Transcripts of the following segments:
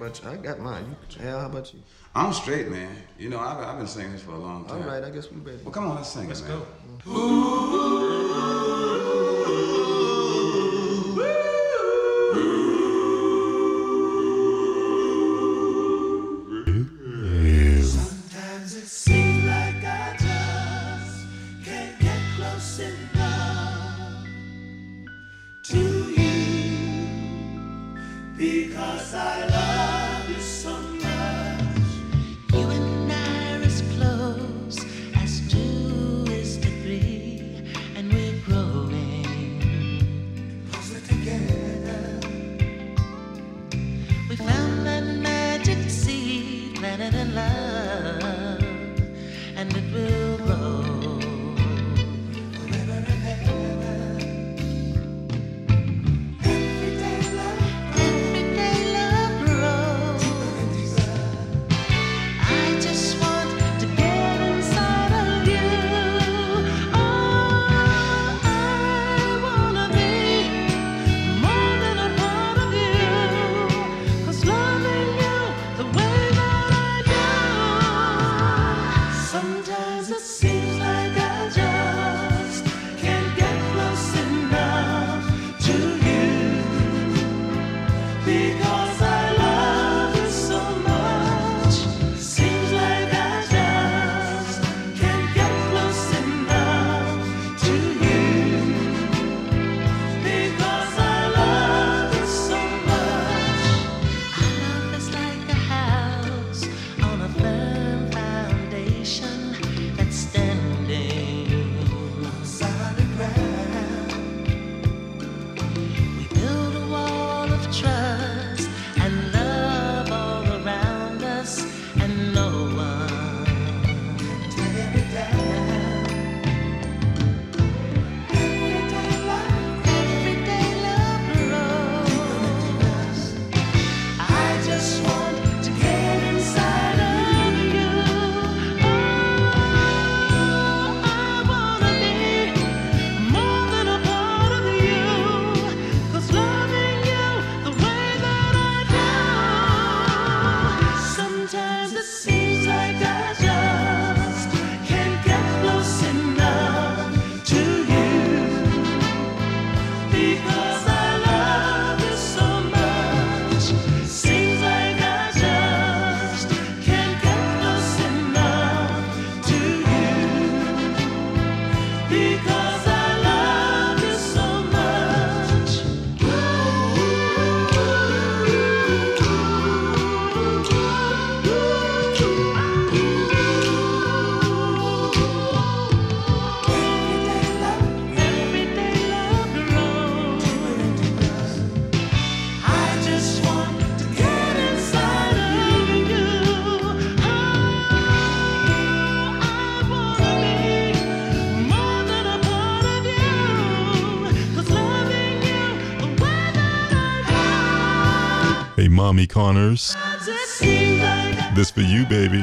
about you? I got mine. You, hell, how about you? I'm straight, man. You know, I've, I've been saying this for a long time. All right, I guess we better. Well, come on, let's sing Let's it, go. Tommy Connors. This for you, baby.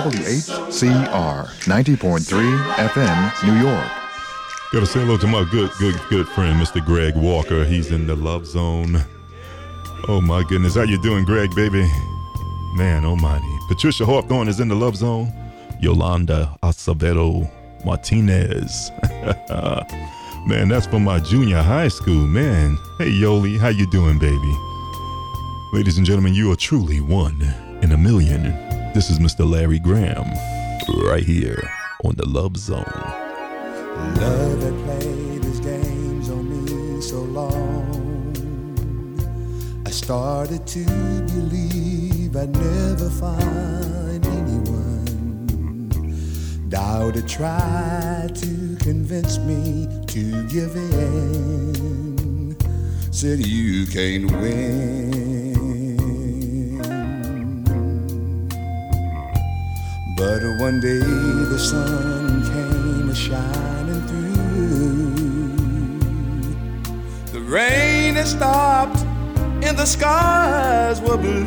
WHCR 90.3 FM, New York. Gotta say hello to my good, good, good friend, Mr. Greg Walker. He's in the love zone. Oh my goodness, how you doing, Greg, baby? Man, oh almighty. Patricia Hawthorne is in the love zone. Yolanda Acevedo Martinez. man, that's from my junior high school, man. Hey, Yoli, how you doing, baby? Ladies and gentlemen, you are truly one in a million. This is Mr. Larry Graham, right here on the Love Zone. Love had played his games on me so long. I started to believe I'd never find anyone. Doubt had tried to convince me to give in. Said you can't win. But one day the sun came a shining through. The rain had stopped and the skies were blue.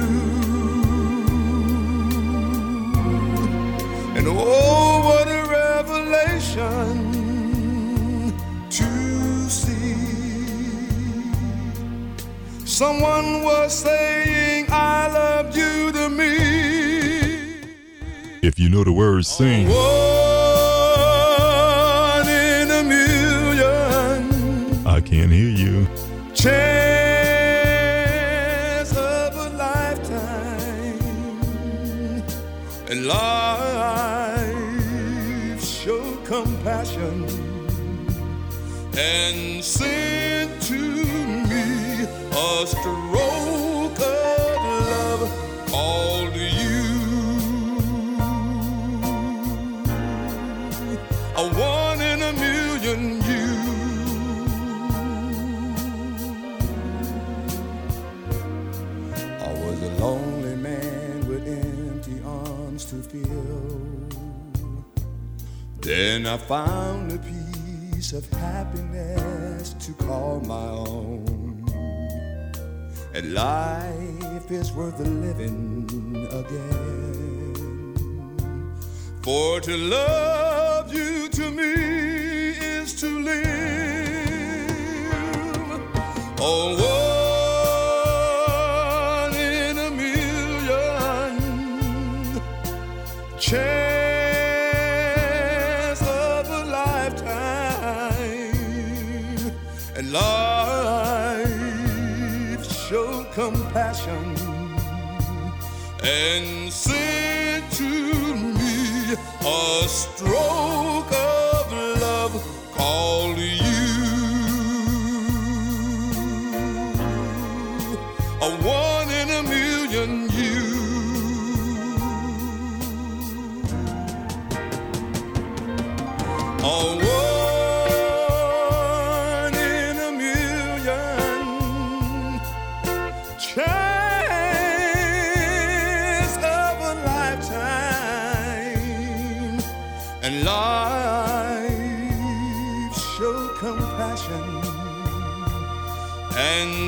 And oh, what a revelation to see. Someone was saying, I love If you know the words, sing. One in a million I can't hear you. chance of a lifetime, and life showed compassion and sent Then I found a piece of happiness to call my own. And life is worth living again. For to love you to me is to live. Oh, one in a million chance and sent to me a stroke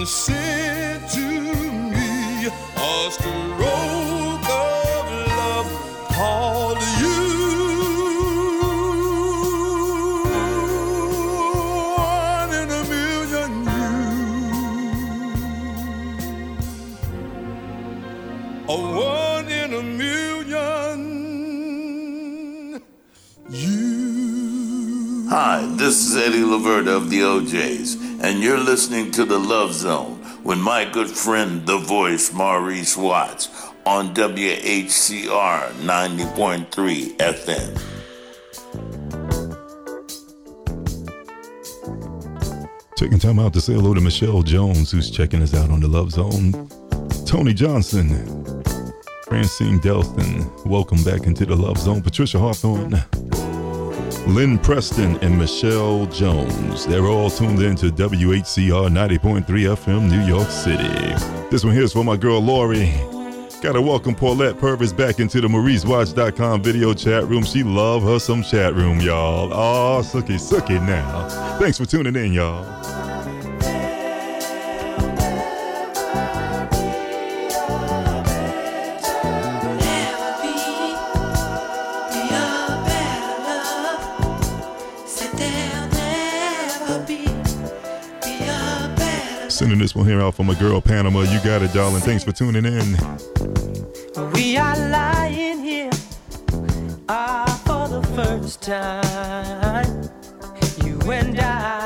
sent to me a stroke of love called you. A million you. A one in a million you. Oh, Hi, this is Eddie Levert of the O'Jays, and you're listening to The Love Zone with my good friend, the voice, Maurice Watts, on WHCR 90.3 FM. Taking time out to say hello to Michelle Jones, who's checking us out on the Love Zone. Tony Johnson, Francine Delston, welcome back into the Love Zone. Patricia Hawthorne, Lynn Preston, and Michelle Jones. They're all tuned in to WHCR 90.3 FM, New York City. This one here's for my girl Lori. Gotta welcome Paulette Purvis back into the MauriceWatts.com video chat room. She love her some chat room, y'all. Oh, sookie, sookie now. Thanks for tuning in, y'all. tuning this one here out from my girl Panama. You got it, darling. Thanks for tuning in. We are lying here uh, for the first time. You and I.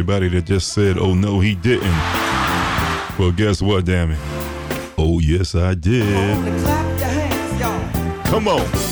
everybody that just said, oh no, he didn't. Well, guess what, damn it? Oh, yes, I did. Hands, Come on.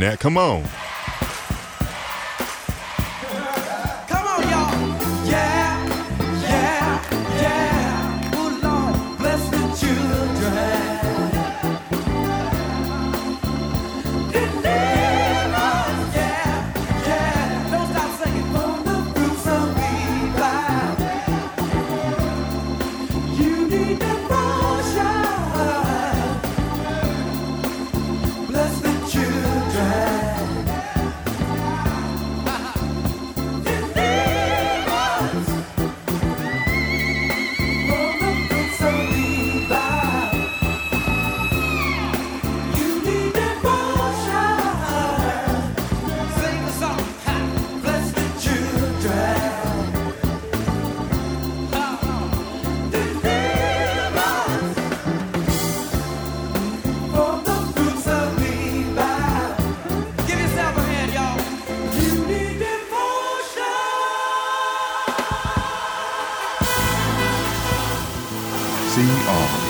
that. Come on.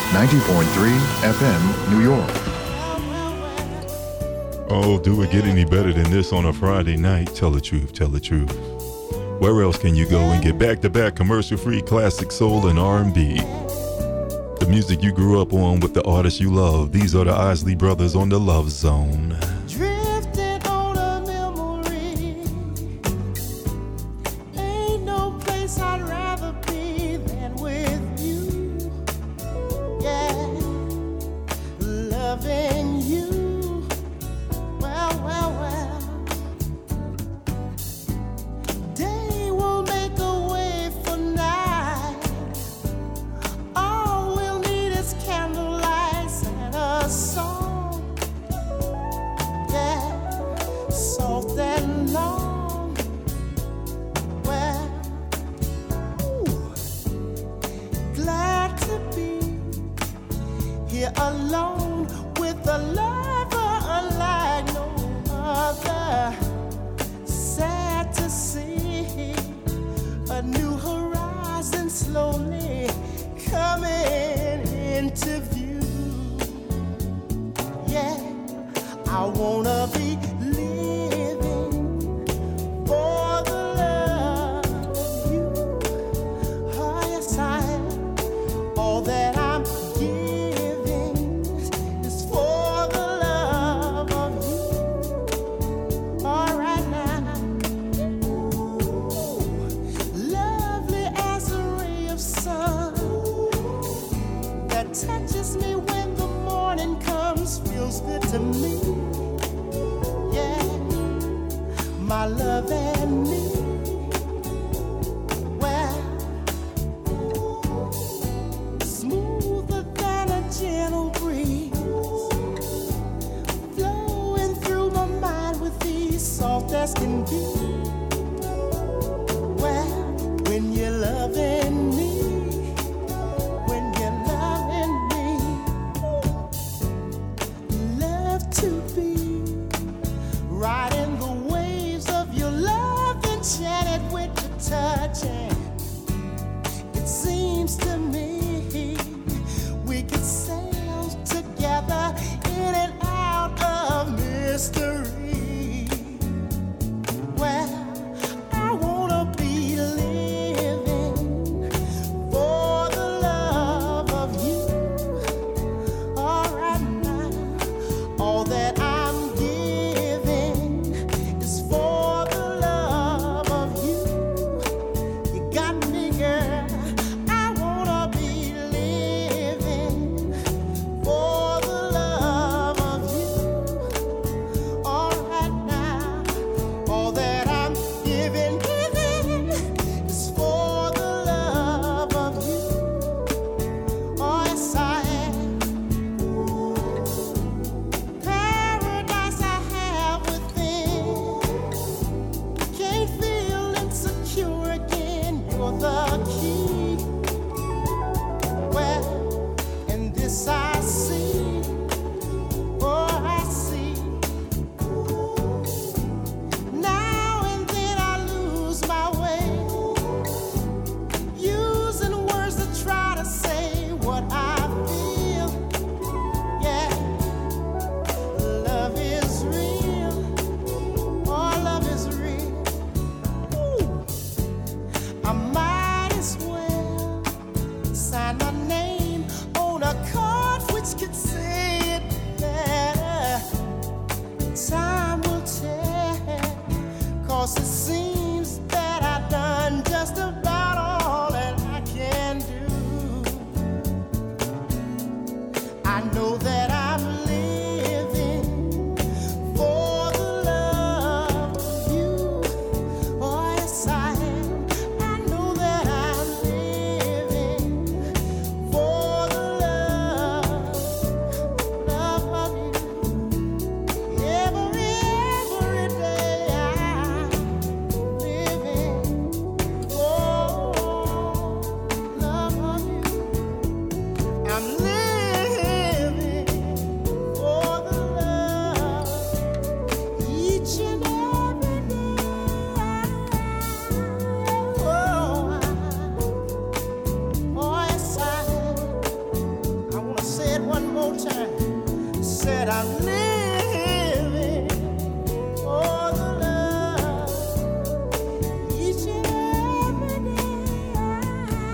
90.3 FM, New York. Oh, do it get any better than this on a Friday night? Tell the truth, tell the truth. Where else can you go and get back-to-back commercial-free classic soul and R&B? The music you grew up on with the artists you love. These are the Isley Brothers on the Love Zone.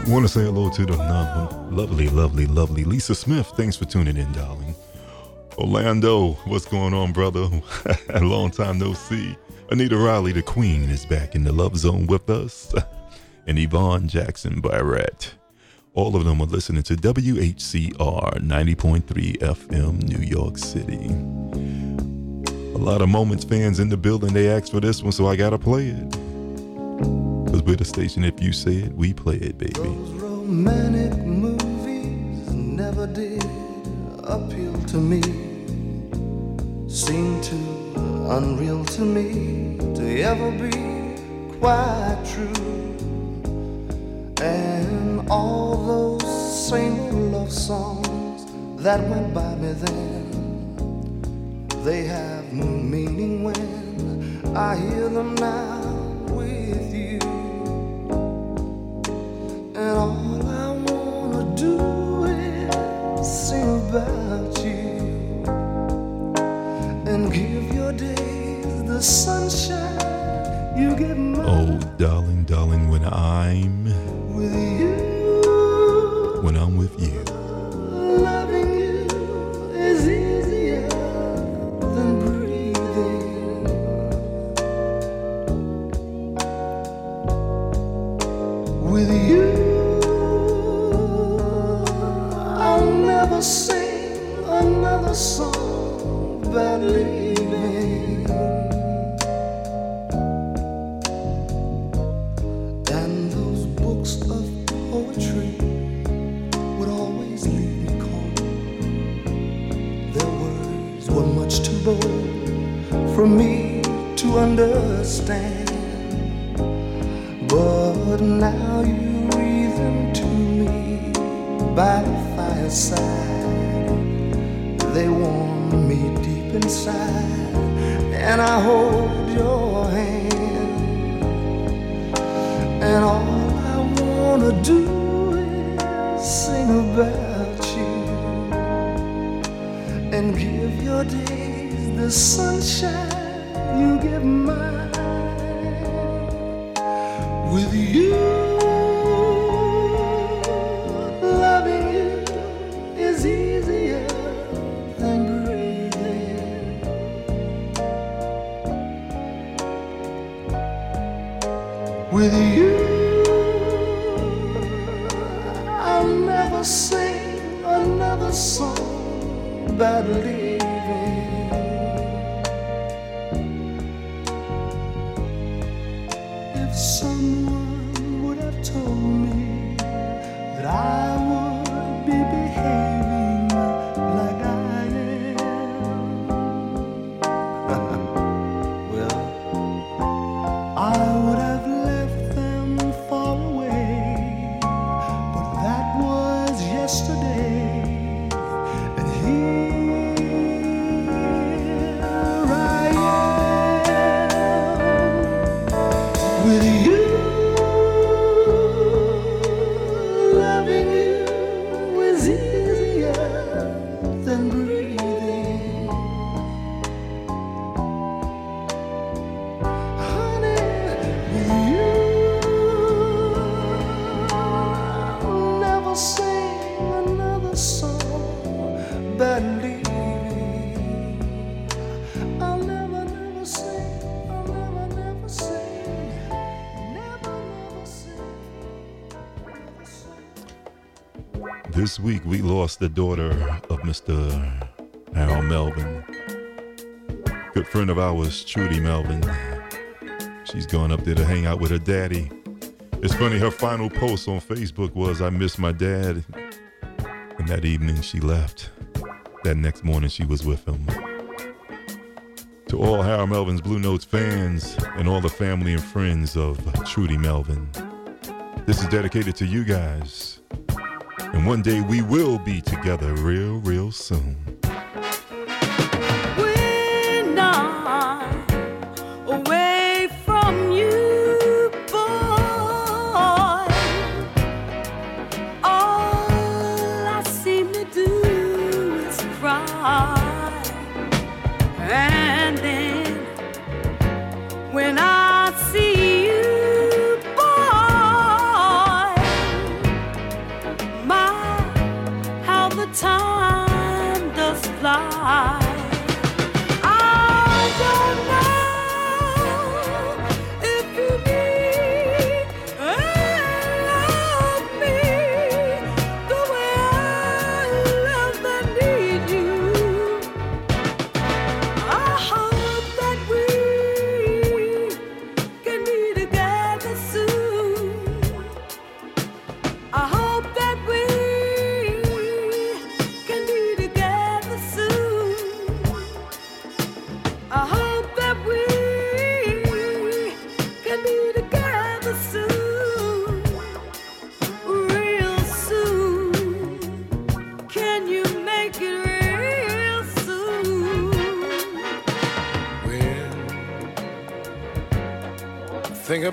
Want to say hello to the no- lovely, lovely, lovely Lisa Smith. Thanks for tuning in, darling. Orlando, what's going on, brother? A long time no see. Anita Riley, the queen, is back in the love zone with us. and Yvonne Jackson Barrett. All of them are listening to WHCR 90.3 FM, New York City. A lot of Moments fans in the building. They asked for this one, so I gotta play it. Because we're the station, if you say it, we play it, baby. romantic movies never did appeal to me. Seemed too unreal to me to ever be quite true. And all those same love songs that went by me then, they have no meaning when I hear them now And all I wanna do is sing about you and give your days the sunshine you give mine Oh, darling, darling, when I'm with you. when I'm with you. With you, I'll never sing another song about leaving. week, we lost the daughter of Mr. Harold Melvin. Good friend of ours, Trudy Melvin. She's gone up there to hang out with her daddy. It's funny, her final post on Facebook was, I miss my dad. And that evening she left. That next morning she was with him. To all Harold Melvin's Blue Notes fans and all the family and friends of Trudy Melvin, this is dedicated to you guys. And one day we will be together real, real soon.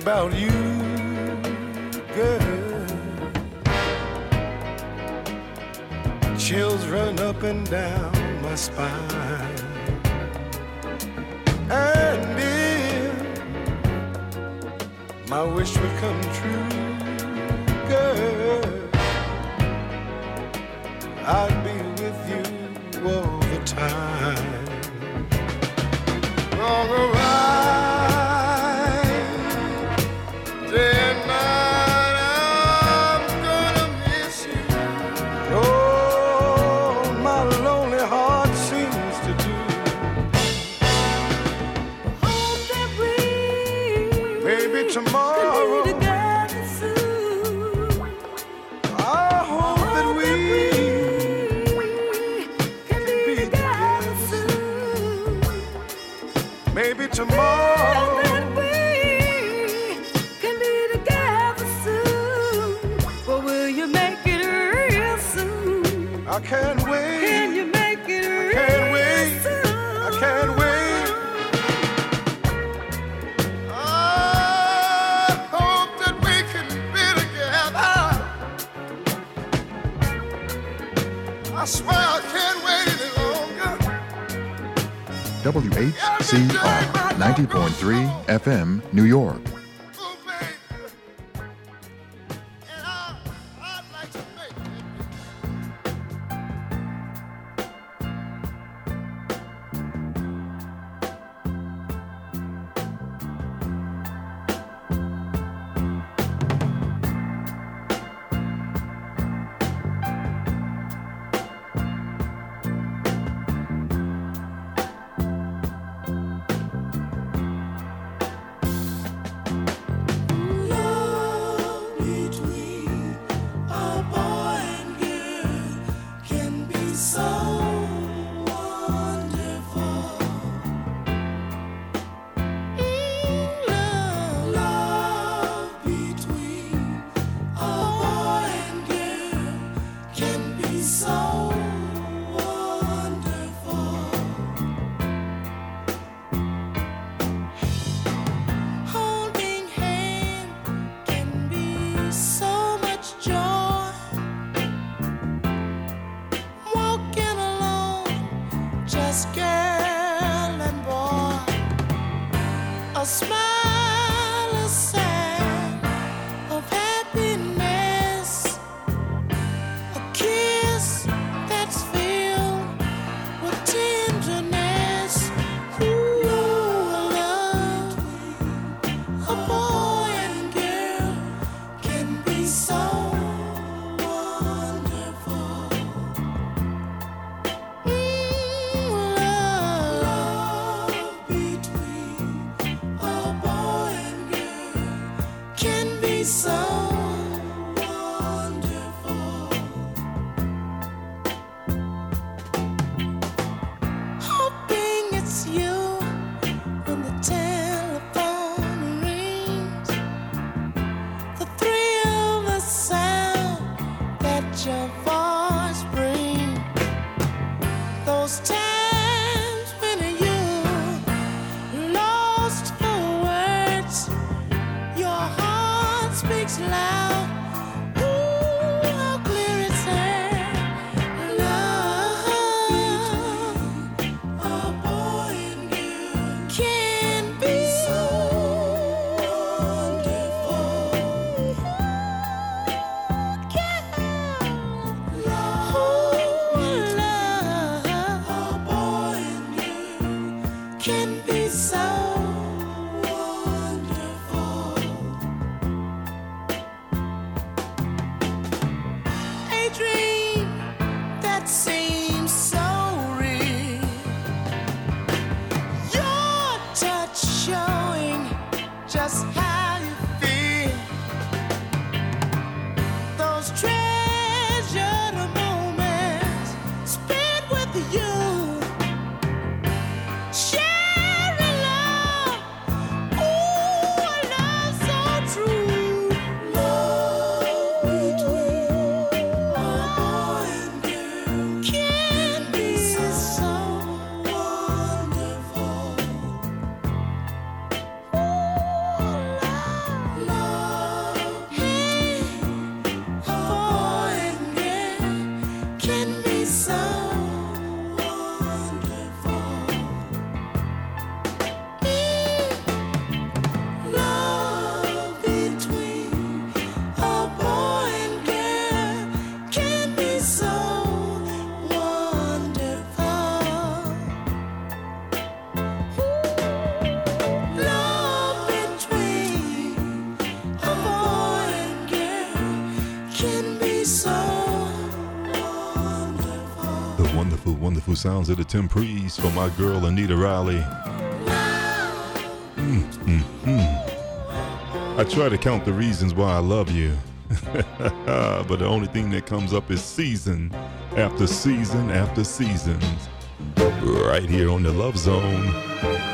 about you. sounds of the Temprees for my girl Anita Riley. Mm, mm, mm. I try to count the reasons why I love you, but the only thing that comes up is season after season after season. Right here on the Love Zone.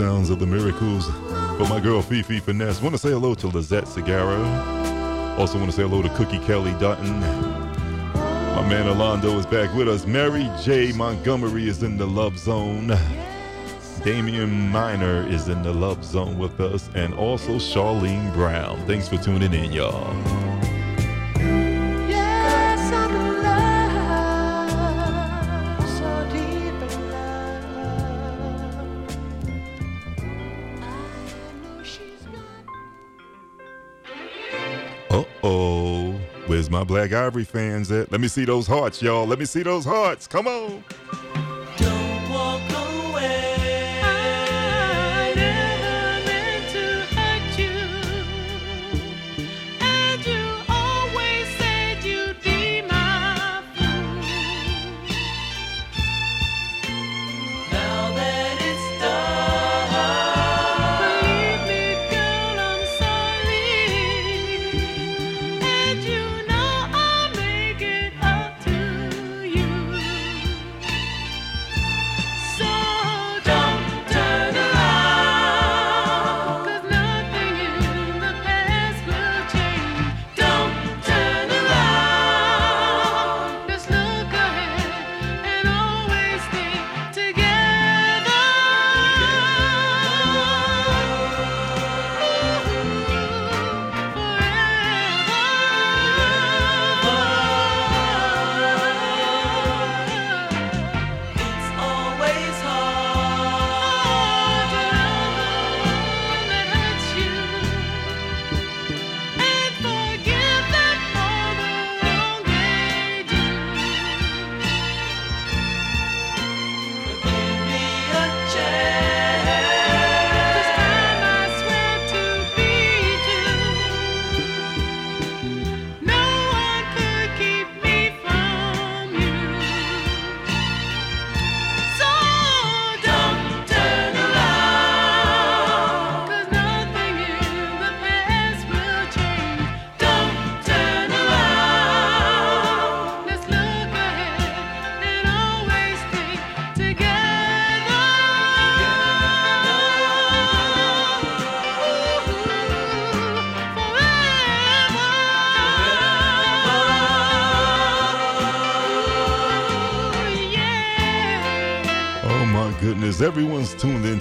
Sounds of the miracles. For my girl Fifi Finesse. Want to say hello to Lizette Segara. Also want to say hello to Cookie Kelly Dutton. My man Orlando is back with us. Mary J. Montgomery is in the love zone. Damian Miner is in the love zone with us. And also Charlene Brown. Thanks for tuning in, y'all. Uh oh. Where's my Black Ivory fans at? Let me see those hearts, y'all. Let me see those hearts. Come on.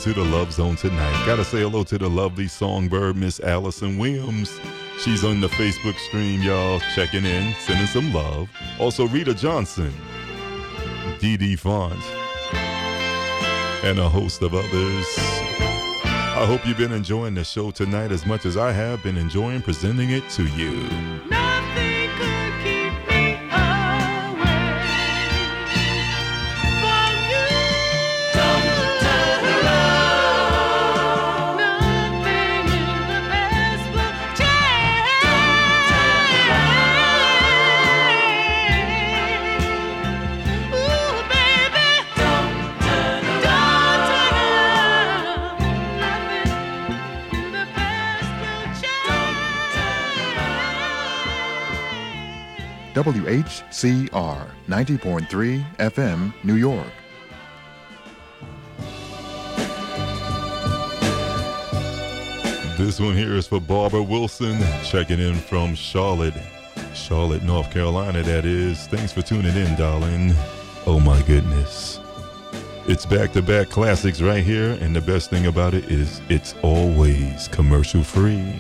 Into the Love Zone tonight. Gotta say hello to the lovely songbird, Miss Allison Williams. She's on the Facebook stream, y'all, checking in, sending some love. Also, Rita Johnson, Dee Dee Font, and a host of others. I hope you've been enjoying the show tonight as much as I have been enjoying presenting it to you. WHCR 90.3 FM, New York. This one here is for Barbara Wilson, checking in from Charlotte, Charlotte, North Carolina, that is. Thanks for tuning in, darling. Oh my goodness. It's back to back classics right here, and the best thing about it is it's always commercial free.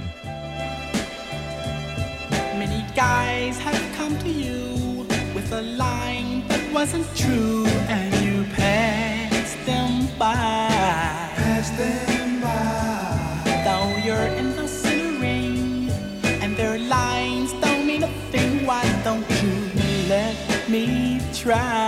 Many guys have come to you wasn't true, and you passed them by. Passed them by. Though you're in the ring, and their lines don't mean a thing, why don't you let me try?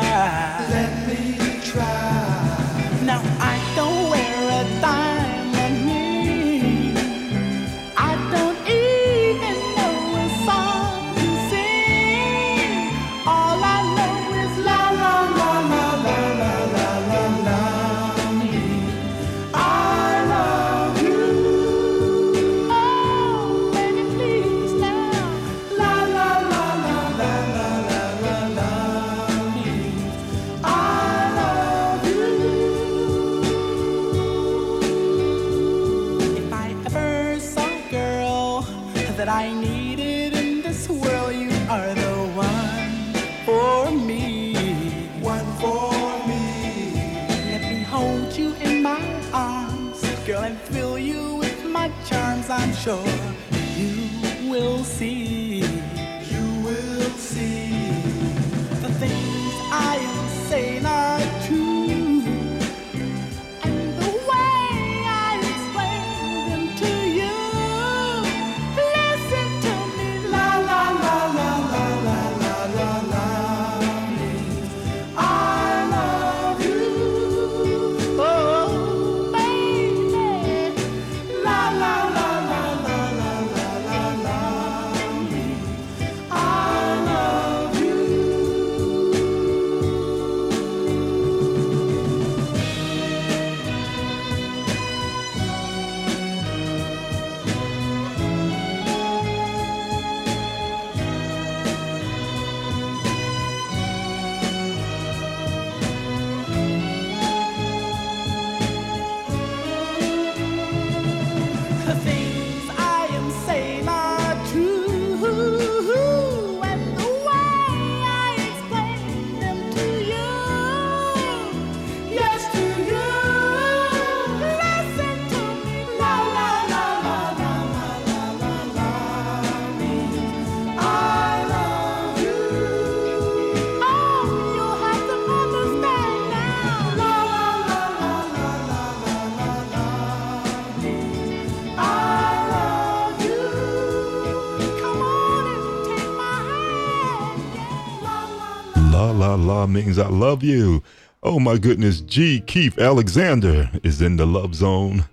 La la means I love you. Oh my goodness, G. Keith Alexander is in the love zone.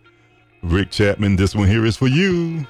Rick Chapman, this one here is for you.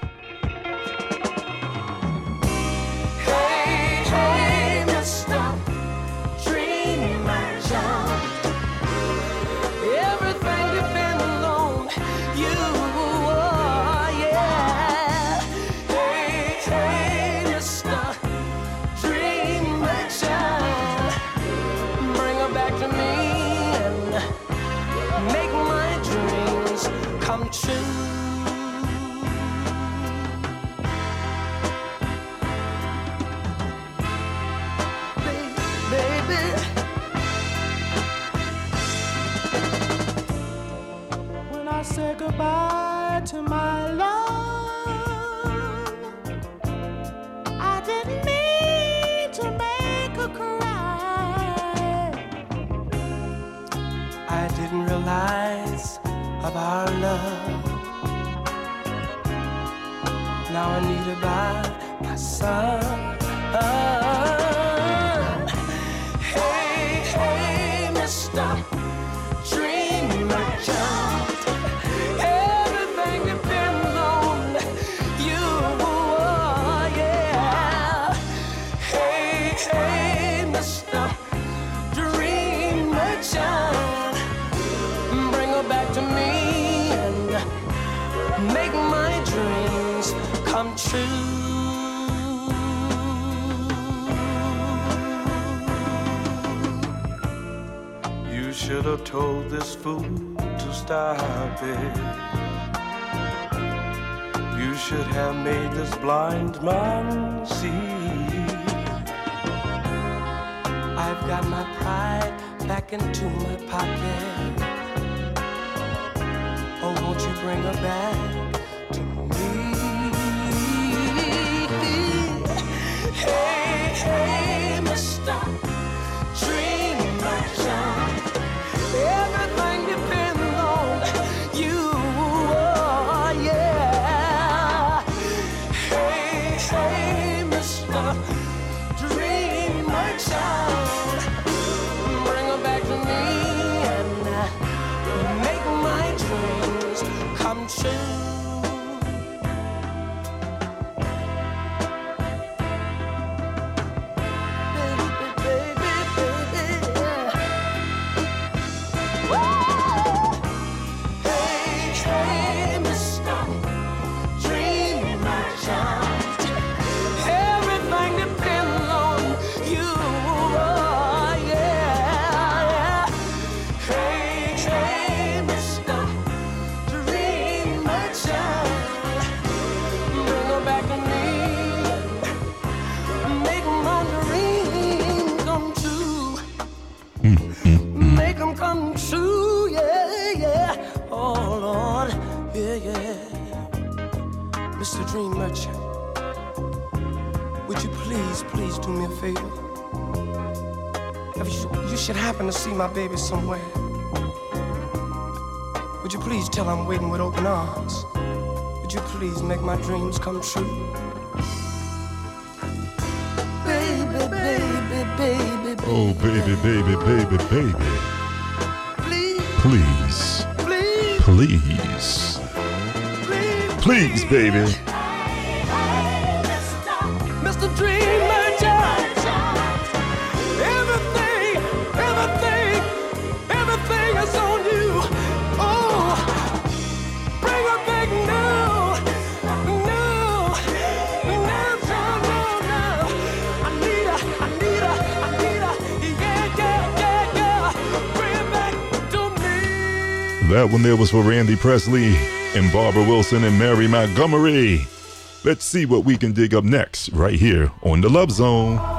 come true. You should have told this fool to stop it. You should have made this blind man see. I've got my pride back into my pocket. Oh, won't you bring her back? ocean. Dream Merchant, would you please, please do me a favor? If you, you should happen to see my baby somewhere, would you please tell I'm waiting with open arms? Would you please make my dreams come true? Baby, baby, baby, baby. Oh, baby, baby, baby, baby. Please. Please. Please. Please, baby. That one there was for Randy Presley and Barbara Wilson and Mary Montgomery. Let's see what we can dig up next, right here on the Love Zone.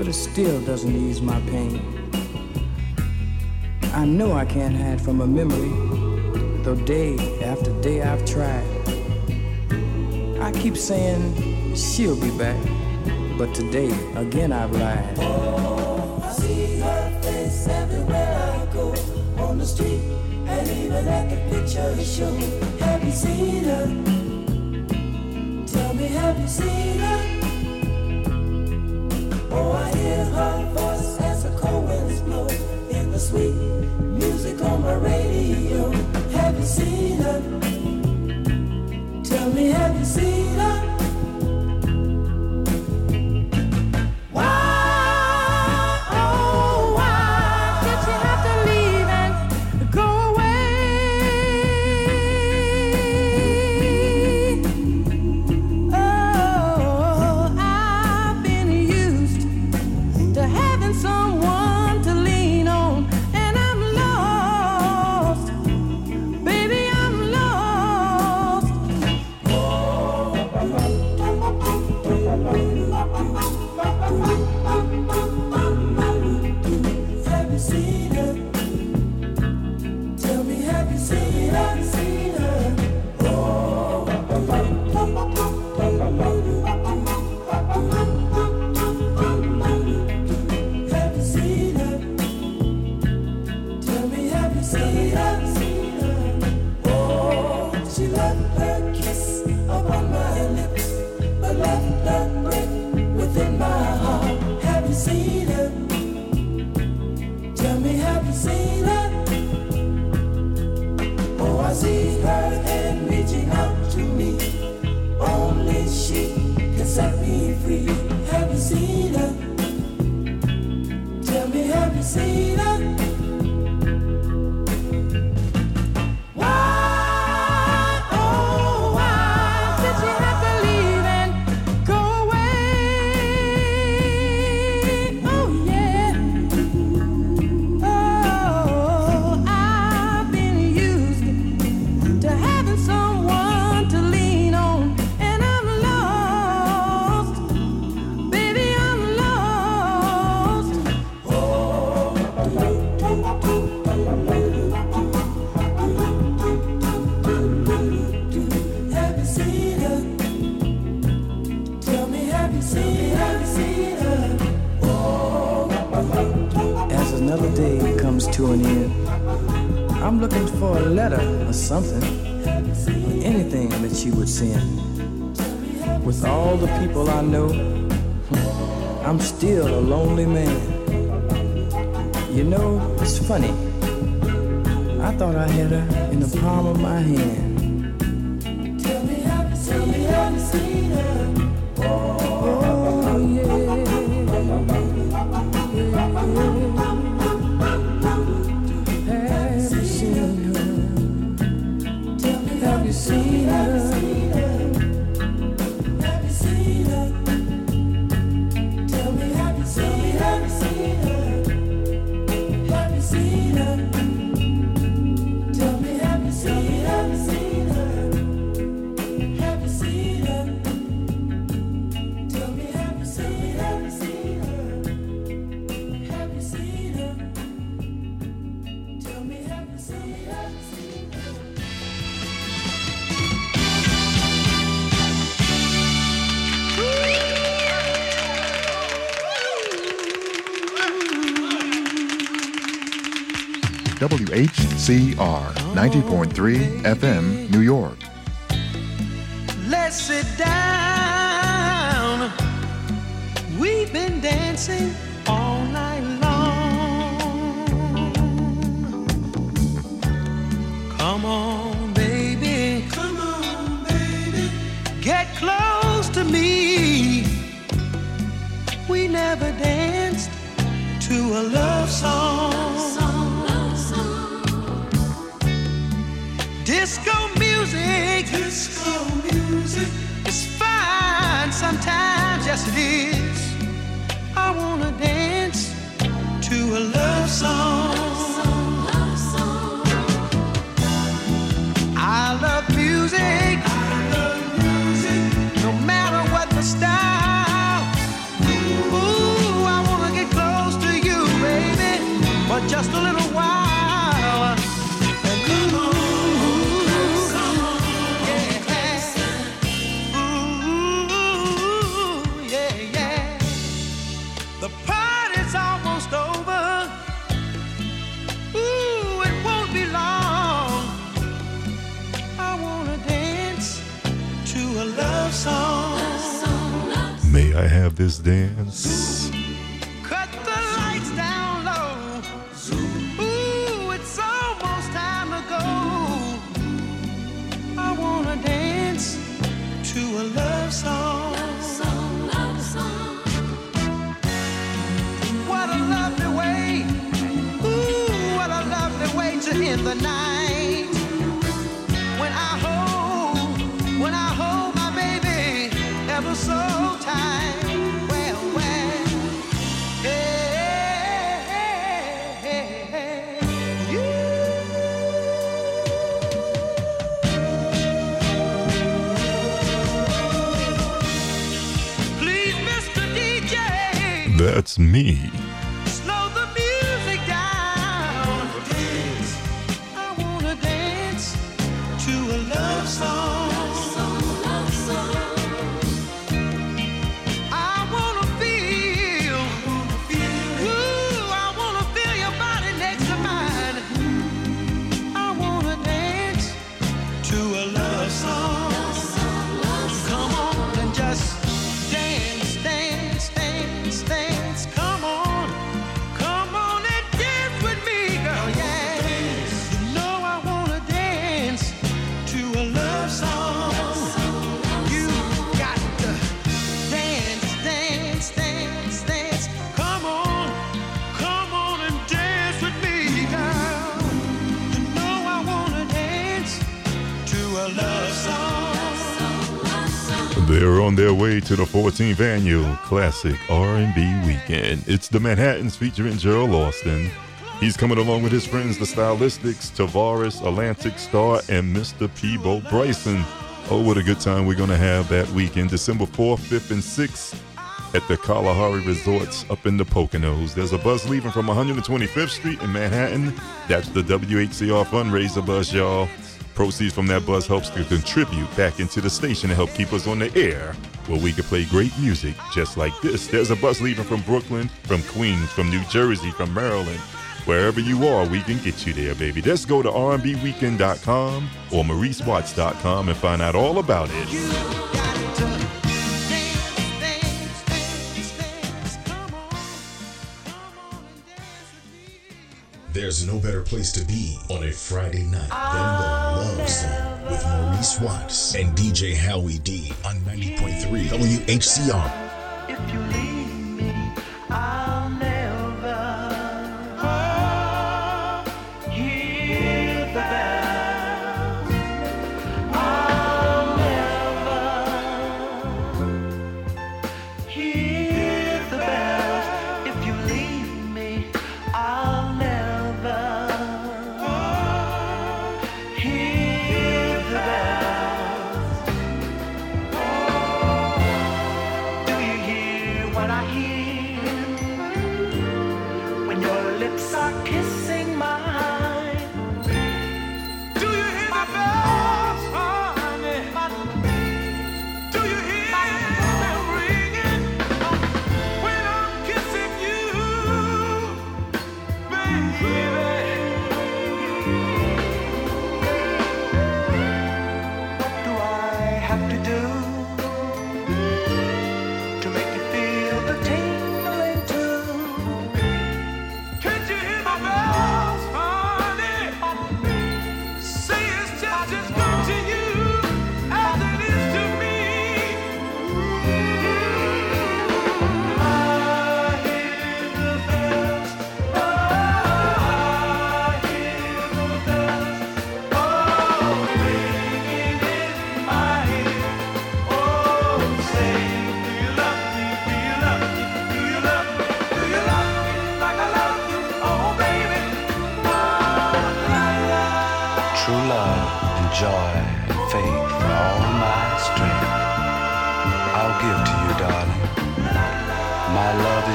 but it still doesn't ease my pain. I know I can't hide from a memory, though day after day I've tried. I keep saying she'll be back, but today again I've lied. Oh, I see her face everywhere I go on the street and even at the picture show. Me, have you seen her? Tell me, have you seen her? Have lonely man. WHCR 90.3 FM, New York. Let's sit down. We've been dancing all night long. Come on, baby. Come on, baby. Get close to me. We never danced to a love song. I have this dance? That's me. They're on their way to the 14th annual Classic R&B Weekend. It's the Manhattans featuring Gerald Austin. He's coming along with his friends, the Stylistics, Tavares, Atlantic Starr, and Mr. Peabo Bryson. Oh, what a good time we're going to have that weekend, December 4th, 5th, and 6th at the Kalahari Resorts up in the Poconos. There's a bus leaving from 125th Street in Manhattan. That's the WHCR fundraiser bus, y'all. Proceeds from that buzz helps to contribute back into the station to help keep us on the air where we can play great music just like this. There's a bus leaving from Brooklyn, from Queens, from New Jersey, from Maryland. Wherever you are, we can get you there, baby. Just go to rmbweekend.com or mauricewatts.com and find out all about it. There's no better place to be on a Friday night I'll than the Love Zone with Maurice Watts and DJ Howie D on 90.3 WHCR.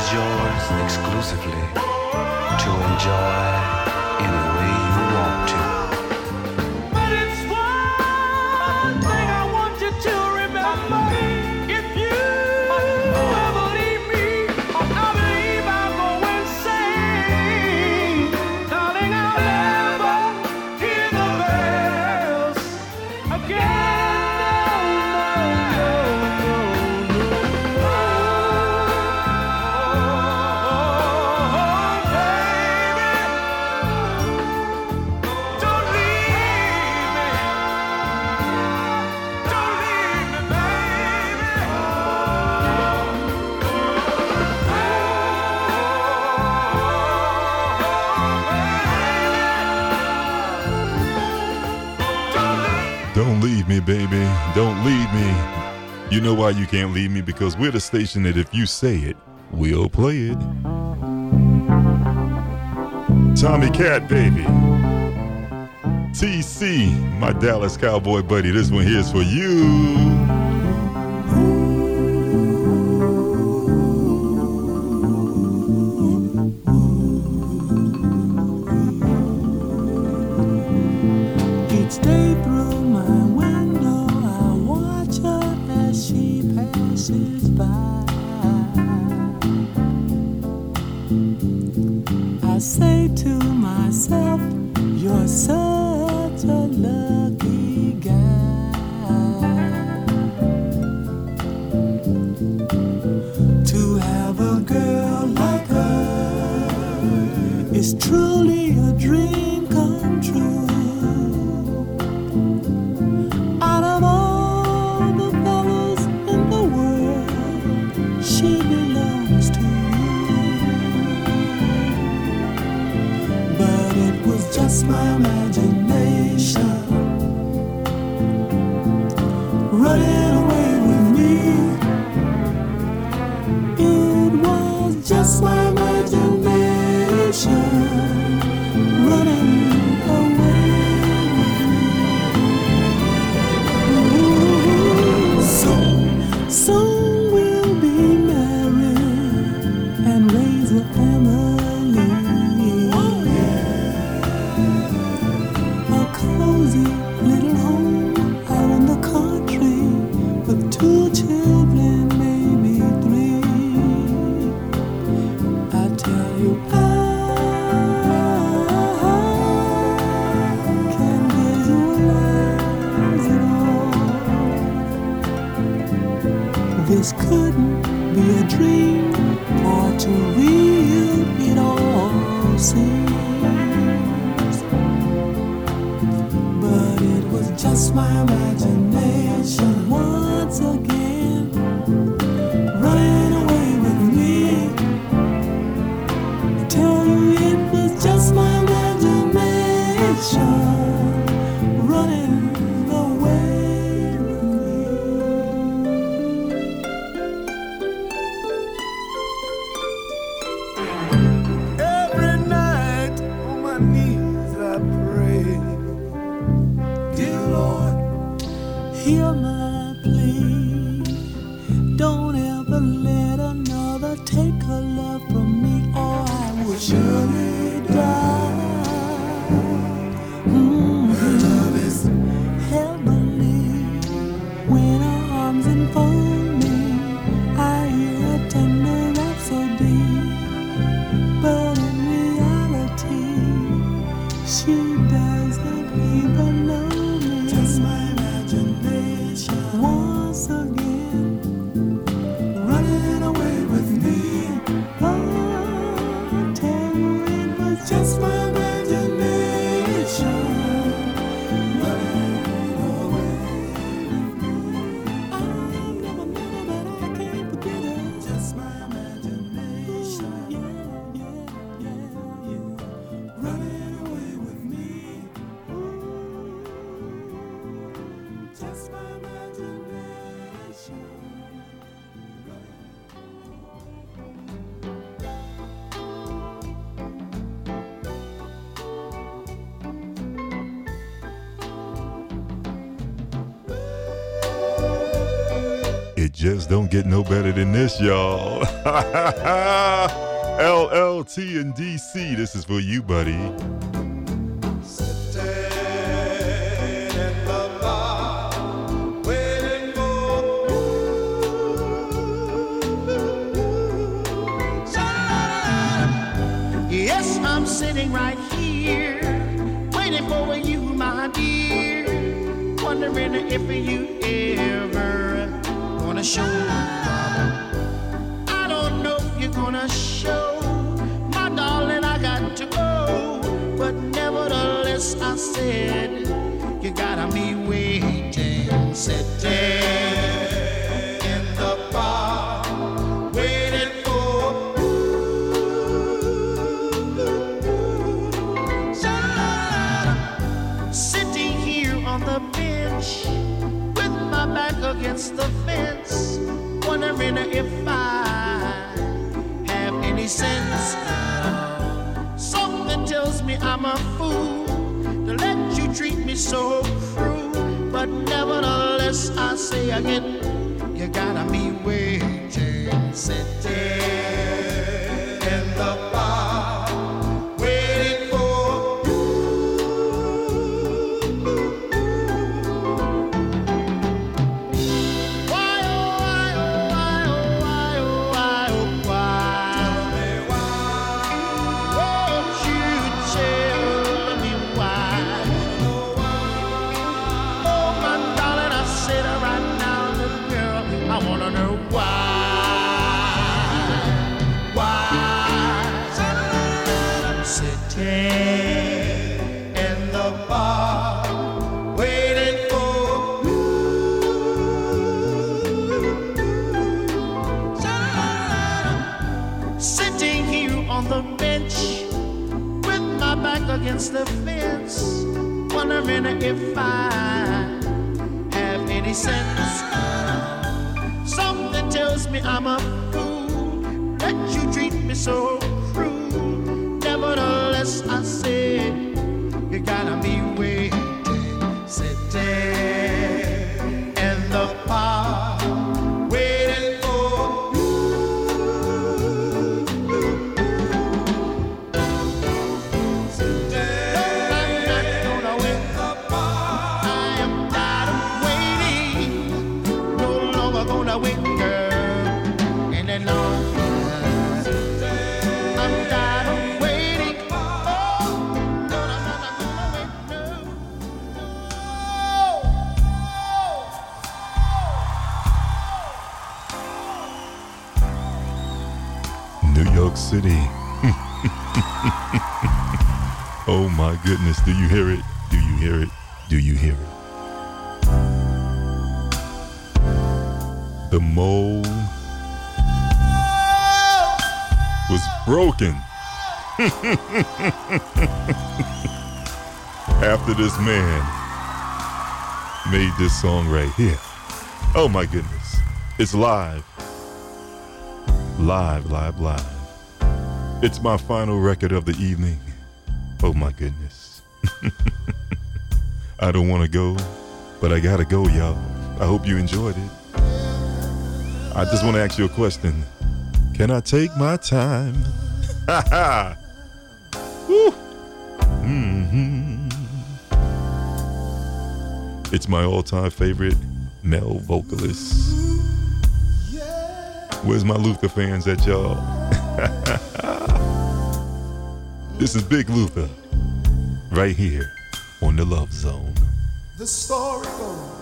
is yours exclusively to enjoy. baby, don't leave me. You know why you can't leave me? Because we're the station that if you say it, we'll play it. Tommy Cat, baby. TC, my Dallas Cowboy buddy, this one here's for you. Don't get no better than this, y'all. LLT in DC, this is for you, buddy. Yes, I'm sitting right here, waiting for you, my dear. Wondering if you ever show. I don't know if you're gonna show, my darling. I got to go, but nevertheless, I said you gotta be waiting, sitting a fool to let you treat me so cruel, but nevertheless I say again, you gotta be waiting, sitting if I have any sense. Something tells me I'm a goodness, do you hear it? Do you hear it? Do you hear it? The mold was broken. After this man made this song right here. Oh my goodness. It's live. Live, live, live. It's my final record of the evening. Oh my goodness. I don't want to go, but I gotta go, y'all. I hope you enjoyed it. I just want to ask you a question. Can I take my time? Ha ha! Woo! hmm It's my all-time favorite male vocalist. Where's my Luther fans at, y'all? this is Big Luther, right here on the Love Zone. The story goes.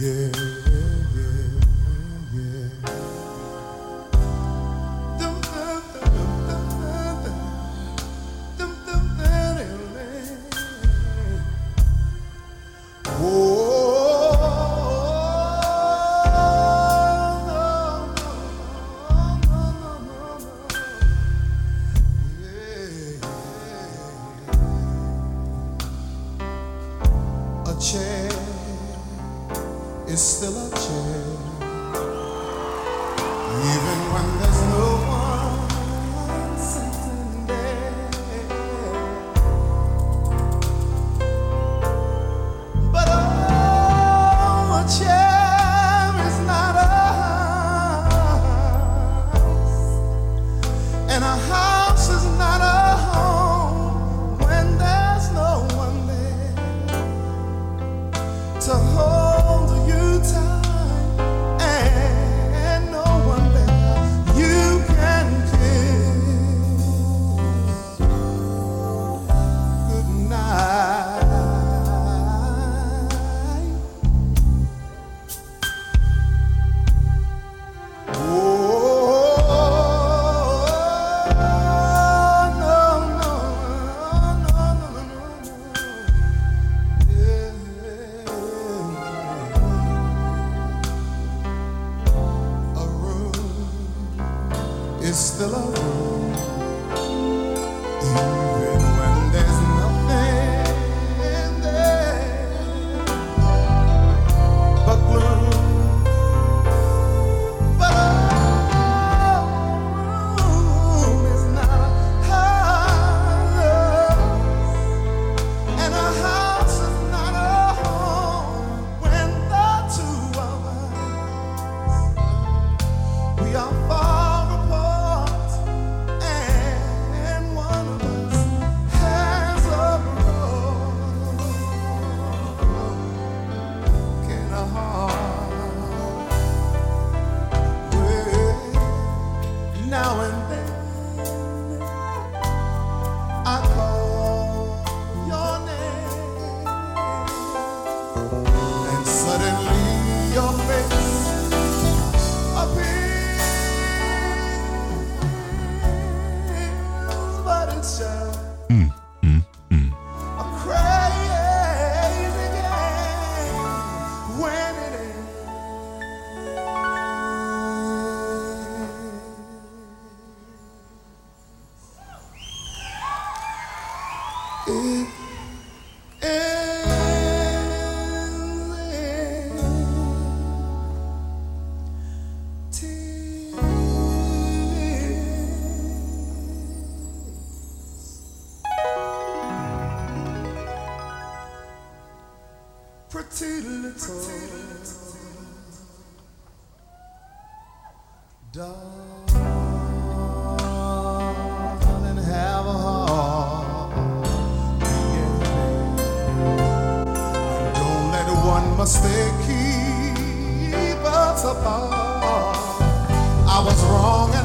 Yeah, mistake keep us apart. I was wrong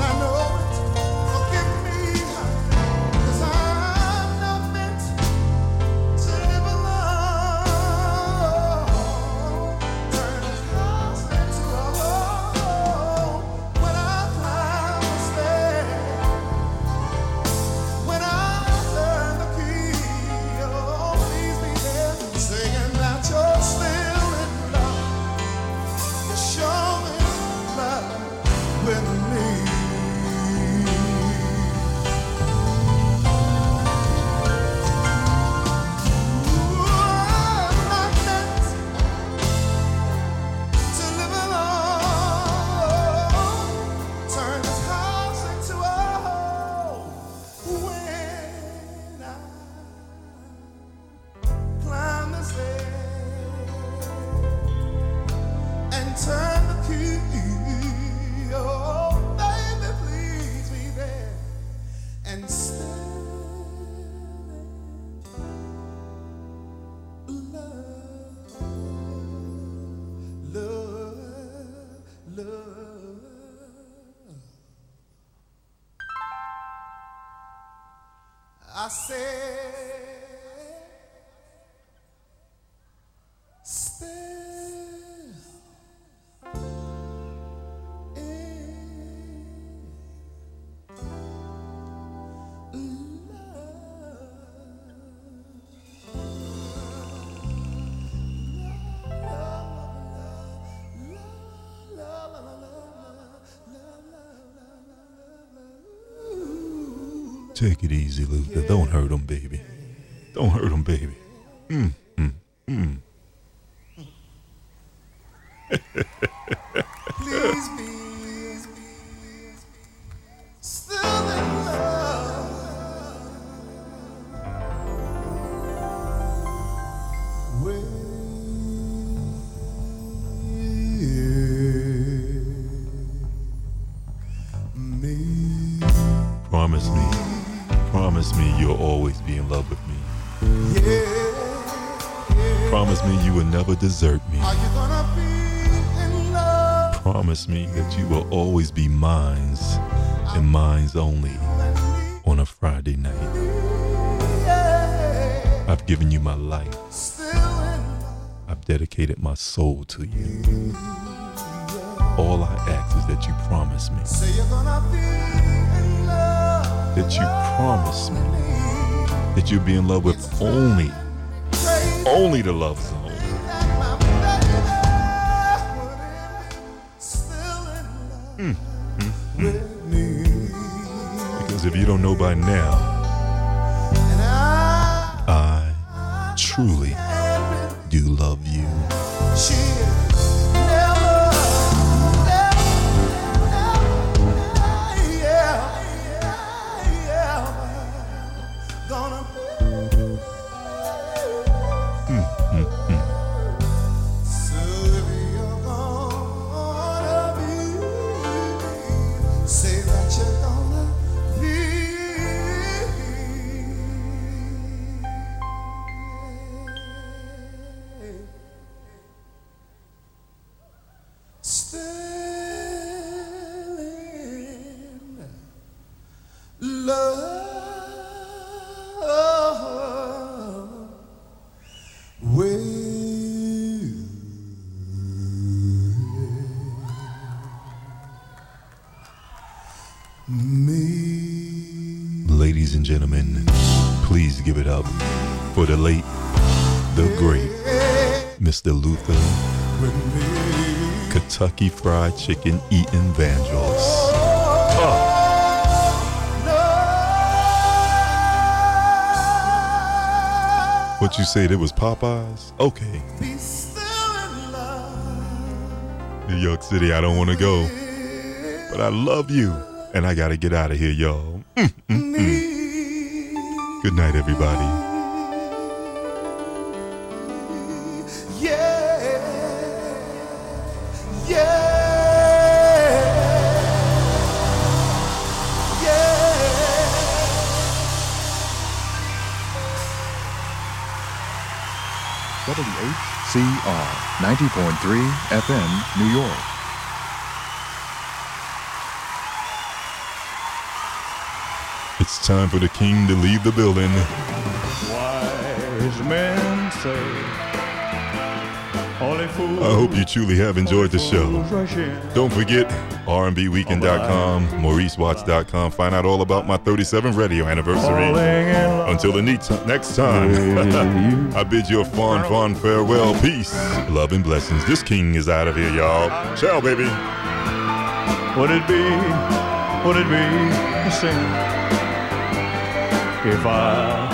Take it easy, Luther. Don't hurt him, baby. Don't hurt him, baby. Mm, mm, mm. Be in love with me. Promise me you will never desert me. Are you gonna be in love? Promise me that you will always be mine's and mine's only on a Friday night. I've given you my life. I've dedicated my soul to you. All I ask is that you promise me, Say you're gonna be in love. that you promise me that you'd be in love with only, only the love zone. Mm, mm, mm. Because if you don't know by now, I truly do love you. Kentucky Fried Chicken Eating Vandals. What you said it was Popeyes? Okay. New York City, I don't want to go, but I love you, and I gotta get out of here, y'all. Mm, mm, mm. Good night, everybody. WHCR 90.3 FM, New York. It's time for the king to leave the building. Wise men say only fools I hope you truly have enjoyed the show. Don't forget rmbweekend.com, mauricewatts.com. Find out all about my 37th radio anniversary. Until the next next time, I bid you a fond, fond farewell. Peace, love, and blessings. This king is out of here, y'all. Ciao, baby. Would it be, would it be a sin if I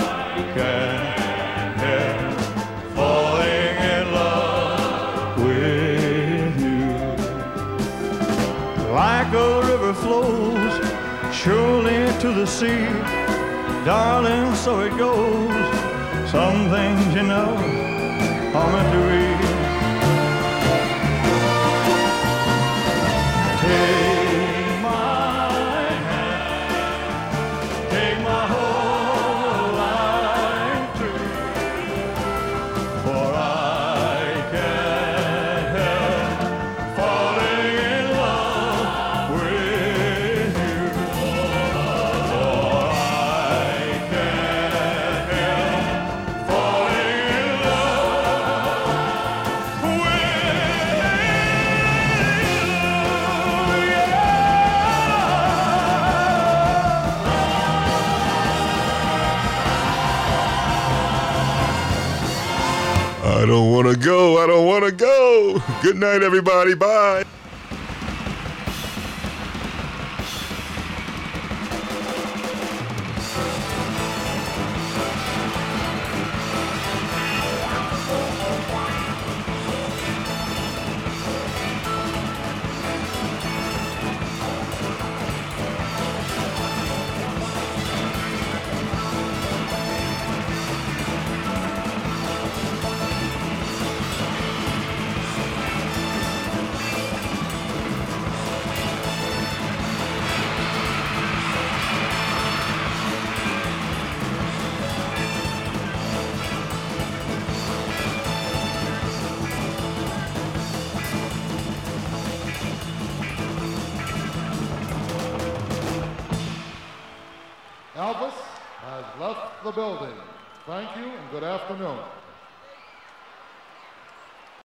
surely to the sea, darling, so it goes. Some things, you know, are meant to be. Want to go. I don't want to go. Good night, everybody. Bye.